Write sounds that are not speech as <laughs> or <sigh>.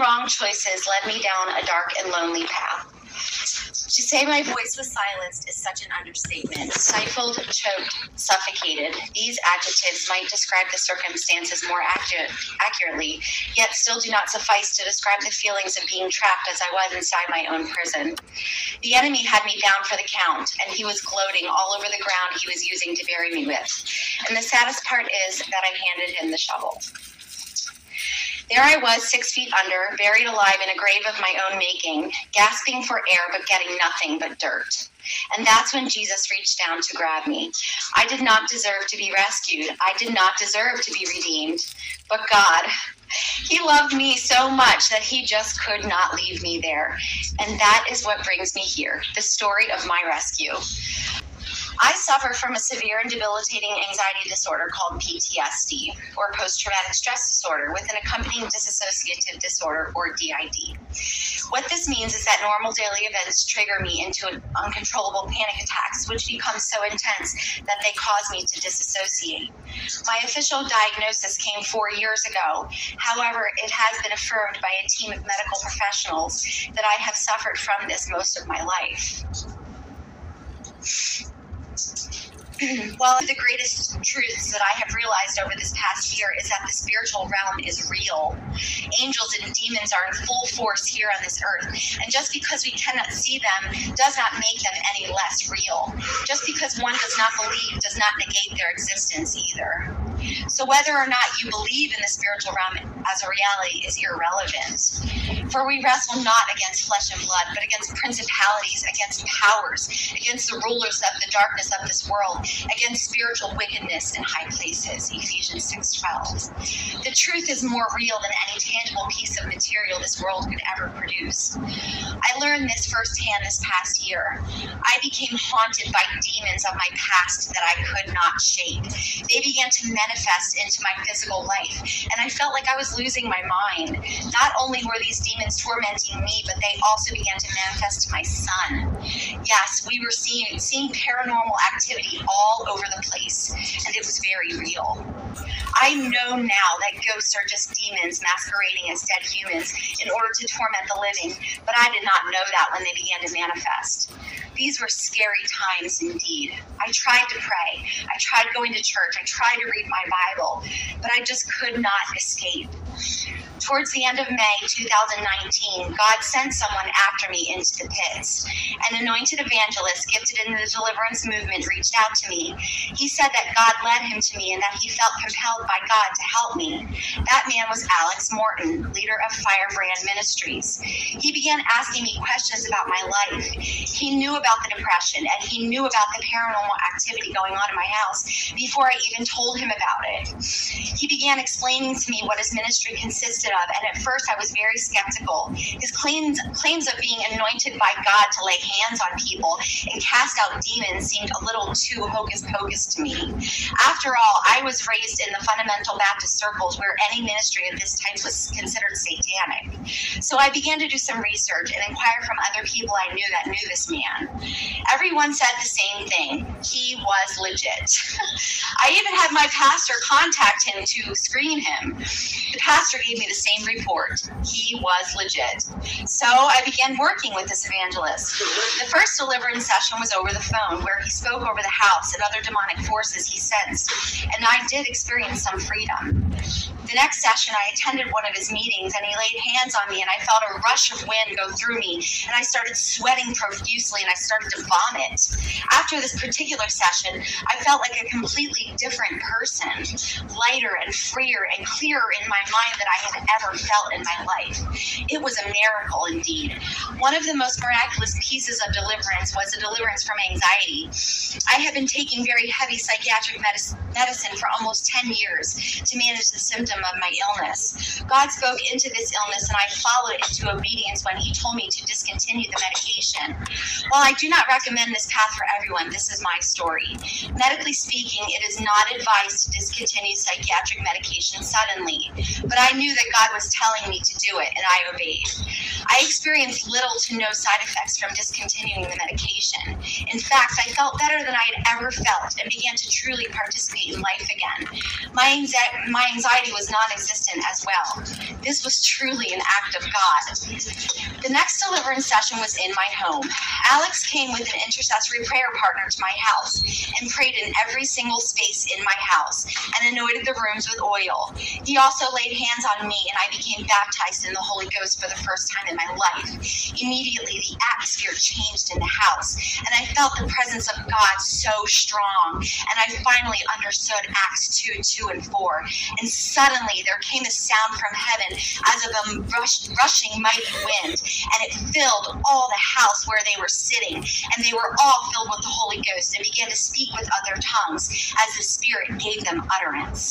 wrong choices led me down a dark and lonely path. To say my voice was silenced is such an understatement. Stifled, choked, suffocated. These adjectives might describe the circumstances more accurate, accurately, yet still do not suffice to describe the feelings of being trapped as I was inside my own prison. The enemy had me down for the count, and he was gloating all over the ground he was using to bury me with. And the saddest part is that I handed him the shovel. There I was, six feet under, buried alive in a grave of my own making, gasping for air but getting nothing but dirt. And that's when Jesus reached down to grab me. I did not deserve to be rescued. I did not deserve to be redeemed. But God, He loved me so much that He just could not leave me there. And that is what brings me here the story of my rescue. I suffer from a severe and debilitating anxiety disorder called PTSD, or post traumatic stress disorder, with an accompanying dissociative disorder, or DID. What this means is that normal daily events trigger me into uncontrollable panic attacks, which become so intense that they cause me to disassociate. My official diagnosis came four years ago. However, it has been affirmed by a team of medical professionals that I have suffered from this most of my life. <clears throat> Of the greatest truths that I have realized over this past year is that the spiritual realm is real. Angels and demons are in full force here on this earth. And just because we cannot see them does not make them any less real. Just because one does not believe does not negate their existence either. So whether or not you believe in the spiritual realm as a reality is irrelevant. For we wrestle not against flesh and blood, but against principalities, against powers, against the rulers of the darkness of this world, against spiritual wickedness in high places. Ephesians 6:12. The truth is more real than any tangible piece of material this world could ever produce. I learned this firsthand this past year. I became haunted by demons of my past that I could not shake. They began to manifest into my physical life, and I felt like I was losing my mind. Not only were these demons tormenting me, but they also began to manifest to my son. Yes, we were seeing seeing paranormal activity all over the place, and it was very real. I know now that ghosts are just demons masquerading as dead humans in order to torment the living, but I did not know that when they began to manifest. These were scary times indeed. I tried to pray, I tried going to church, I tried to read my Bible, but I just could not escape. Towards the end of May 2019, God sent someone after me into the pits. An anointed evangelist gifted in the deliverance movement reached out to me. He said that God led him to me and that he felt compelled by God to help me. That man was Alex Morton, leader of Firebrand Ministries. He began asking me questions about my life. He knew about the depression and he knew about the paranormal activity going on in my house before I even told him about it. He began explaining to me what his ministry consisted of, and at first I was very skeptical. His claims claims of being anointed by God to lay hands on people and cast out demons seemed a little too hocus pocus to me. After all, I was raised in the fundamental Baptist circles where any ministry of this type was considered satanic. So I began to do some research and inquire from other people I knew that knew this man. Everyone said the same thing. He was legit. <laughs> I even had my pastor contact him to screen him. The pastor gave me the same report. He was legit. So I began working with this evangelist. The first deliverance session was over the phone, where he spoke over the house and other demonic forces he sensed, and I did experience some freedom. The next session, I attended one of his meetings and he laid hands on me, and I felt a rush of wind go through me, and I started sweating profusely and I started to vomit. After this particular session, I felt like a completely different person, lighter and freer and clearer in my mind than I had ever felt in my life. It was a miracle indeed. One of the most miraculous pieces of deliverance was a deliverance from anxiety. I have been taking very heavy psychiatric medicine for almost 10 years to manage the symptom of my illness. God spoke into this illness and I followed into obedience when He told me to discontinue the medication. While I do not recommend this path for everyone, this is my story. Medically speaking, it is not advised to discontinue psychiatric medication suddenly, but I knew that God was telling me to do it and I obeyed. I experienced little to no side effects from discontinuing the medication. In fact, I felt better than I had ever felt and began to truly participate in life again. My, anxiety was was non existent as well. This was truly an act of God. The next deliverance session was in my home. Alex came with an intercessory prayer partner to my house and prayed in every single space in my house and anointed the rooms with oil. He also laid hands on me and I became baptized in the Holy Ghost for the first time in my life. Immediately, the atmosphere changed in the house felt the presence of God so strong. And I finally understood Acts 2 2 and 4. And suddenly there came a sound from heaven as of a rush, rushing mighty wind, and it filled all the house where they were sitting. And they were all filled with the Holy Ghost and began to speak with other tongues as the Spirit gave them utterance.